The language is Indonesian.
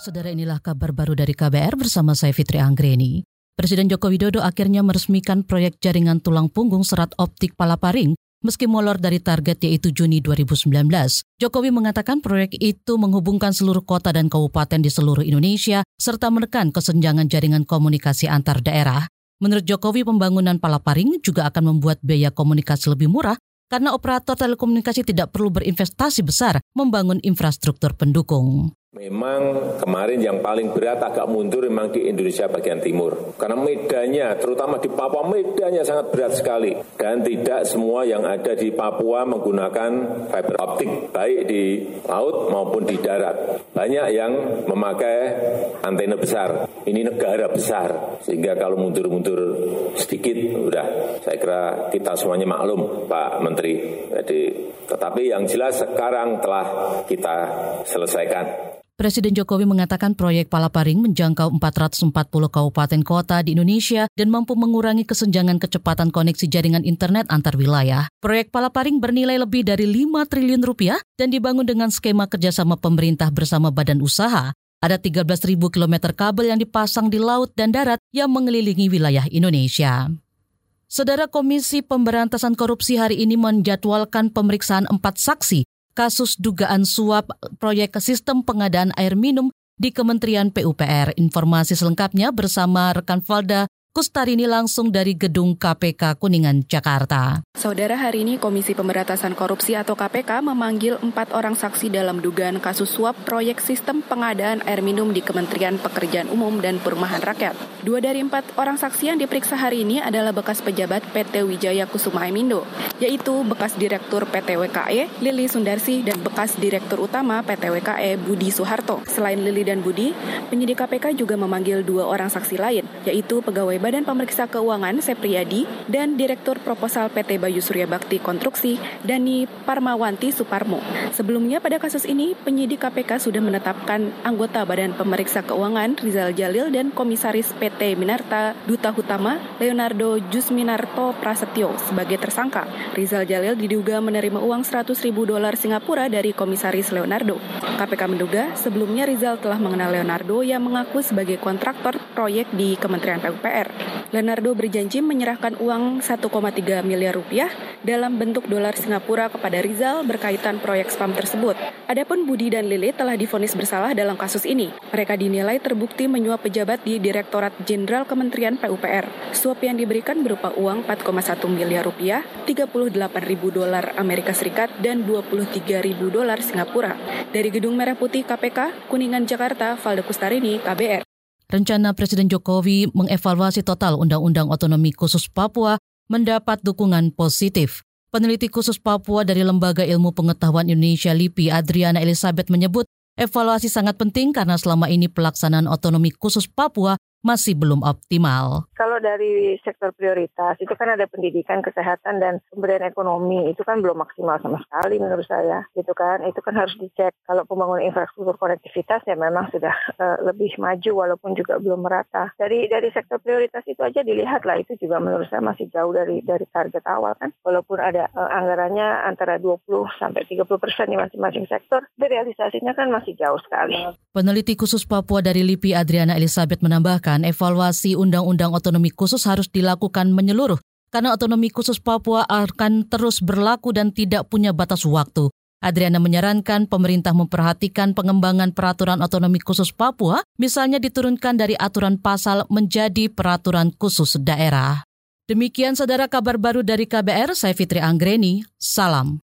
Saudara inilah kabar baru dari KBR bersama saya Fitri Anggreni. Presiden Joko Widodo akhirnya meresmikan proyek jaringan tulang punggung serat optik Palaparing meski molor dari target yaitu Juni 2019. Jokowi mengatakan proyek itu menghubungkan seluruh kota dan kabupaten di seluruh Indonesia serta menekan kesenjangan jaringan komunikasi antar daerah. Menurut Jokowi, pembangunan Palaparing juga akan membuat biaya komunikasi lebih murah karena operator telekomunikasi tidak perlu berinvestasi besar membangun infrastruktur pendukung. Memang kemarin yang paling berat agak mundur memang di Indonesia bagian timur. Karena medannya, terutama di Papua, medannya sangat berat sekali. Dan tidak semua yang ada di Papua menggunakan fiber optik, baik di laut maupun di darat. Banyak yang memakai antena besar. Ini negara besar. Sehingga kalau mundur-mundur sedikit, udah saya kira kita semuanya maklum Pak Menteri. Jadi, tetapi yang jelas sekarang telah kita selesaikan. Presiden Jokowi mengatakan proyek Palaparing menjangkau 440 kabupaten kota di Indonesia dan mampu mengurangi kesenjangan kecepatan koneksi jaringan internet antar wilayah. Proyek Palaparing bernilai lebih dari 5 triliun rupiah dan dibangun dengan skema kerjasama pemerintah bersama badan usaha. Ada 13.000 km kabel yang dipasang di laut dan darat yang mengelilingi wilayah Indonesia. Saudara Komisi Pemberantasan Korupsi hari ini menjadwalkan pemeriksaan empat saksi kasus dugaan suap proyek sistem pengadaan air minum di Kementerian PUPR. Informasi selengkapnya bersama rekan Valda Kustarini langsung dari Gedung KPK Kuningan, Jakarta. Saudara, hari ini Komisi Pemberantasan Korupsi atau KPK memanggil empat orang saksi dalam dugaan kasus suap proyek sistem pengadaan air minum di Kementerian Pekerjaan Umum dan Perumahan Rakyat. Dua dari empat orang saksi yang diperiksa hari ini adalah bekas pejabat PT Wijaya Kusuma Aimindo, yaitu bekas Direktur PT WKE, Lili Sundarsi, dan bekas Direktur Utama PT WKE, Budi Soeharto. Selain Lili dan Budi, penyidik KPK juga memanggil dua orang saksi lain, yaitu pegawai Badan Pemeriksa Keuangan Sepriyadi dan Direktur Proposal PT Bayu Surya Bakti Konstruksi Dani Parmawanti Suparmo. Sebelumnya pada kasus ini penyidik KPK sudah menetapkan anggota Badan Pemeriksa Keuangan Rizal Jalil dan Komisaris PT Minarta Duta Hutama Leonardo Jusminarto Prasetyo sebagai tersangka. Rizal Jalil diduga menerima uang 100 ribu dolar Singapura dari Komisaris Leonardo. KPK menduga sebelumnya Rizal telah mengenal Leonardo yang mengaku sebagai kontraktor proyek di Kementerian PUPR. Leonardo berjanji menyerahkan uang 1,3 miliar rupiah dalam bentuk dolar Singapura kepada Rizal berkaitan proyek spam tersebut. Adapun Budi dan Lili telah difonis bersalah dalam kasus ini. Mereka dinilai terbukti menyuap pejabat di Direktorat Jenderal Kementerian PUPR. Suap yang diberikan berupa uang 4,1 miliar rupiah, 38 ribu dolar Amerika Serikat, dan 23 ribu dolar Singapura. Dari Gedung Merah Putih KPK, Kuningan, Jakarta, Valde Kustarini, KBR rencana Presiden Jokowi mengevaluasi total Undang-Undang Otonomi Khusus Papua mendapat dukungan positif. Peneliti khusus Papua dari Lembaga Ilmu Pengetahuan Indonesia LIPI Adriana Elizabeth menyebut evaluasi sangat penting karena selama ini pelaksanaan otonomi khusus Papua masih belum optimal. Kalau dari sektor prioritas itu kan ada pendidikan, kesehatan dan pemberdayaan ekonomi itu kan belum maksimal sama sekali menurut saya. Gitu kan, itu kan harus dicek. Kalau pembangunan infrastruktur konektivitas ya memang sudah uh, lebih maju walaupun juga belum merata. Dari dari sektor prioritas itu aja dilihat lah itu juga menurut saya masih jauh dari dari target awal kan. Walaupun ada uh, anggarannya antara 20 sampai 30 persen di masing-masing sektor, realisasinya kan masih jauh sekali. Peneliti khusus Papua dari LIPI Adriana Elizabeth menambahkan mengatakan evaluasi Undang-Undang Otonomi Khusus harus dilakukan menyeluruh karena otonomi khusus Papua akan terus berlaku dan tidak punya batas waktu. Adriana menyarankan pemerintah memperhatikan pengembangan peraturan otonomi khusus Papua, misalnya diturunkan dari aturan pasal menjadi peraturan khusus daerah. Demikian saudara kabar baru dari KBR, saya Fitri Anggreni, salam.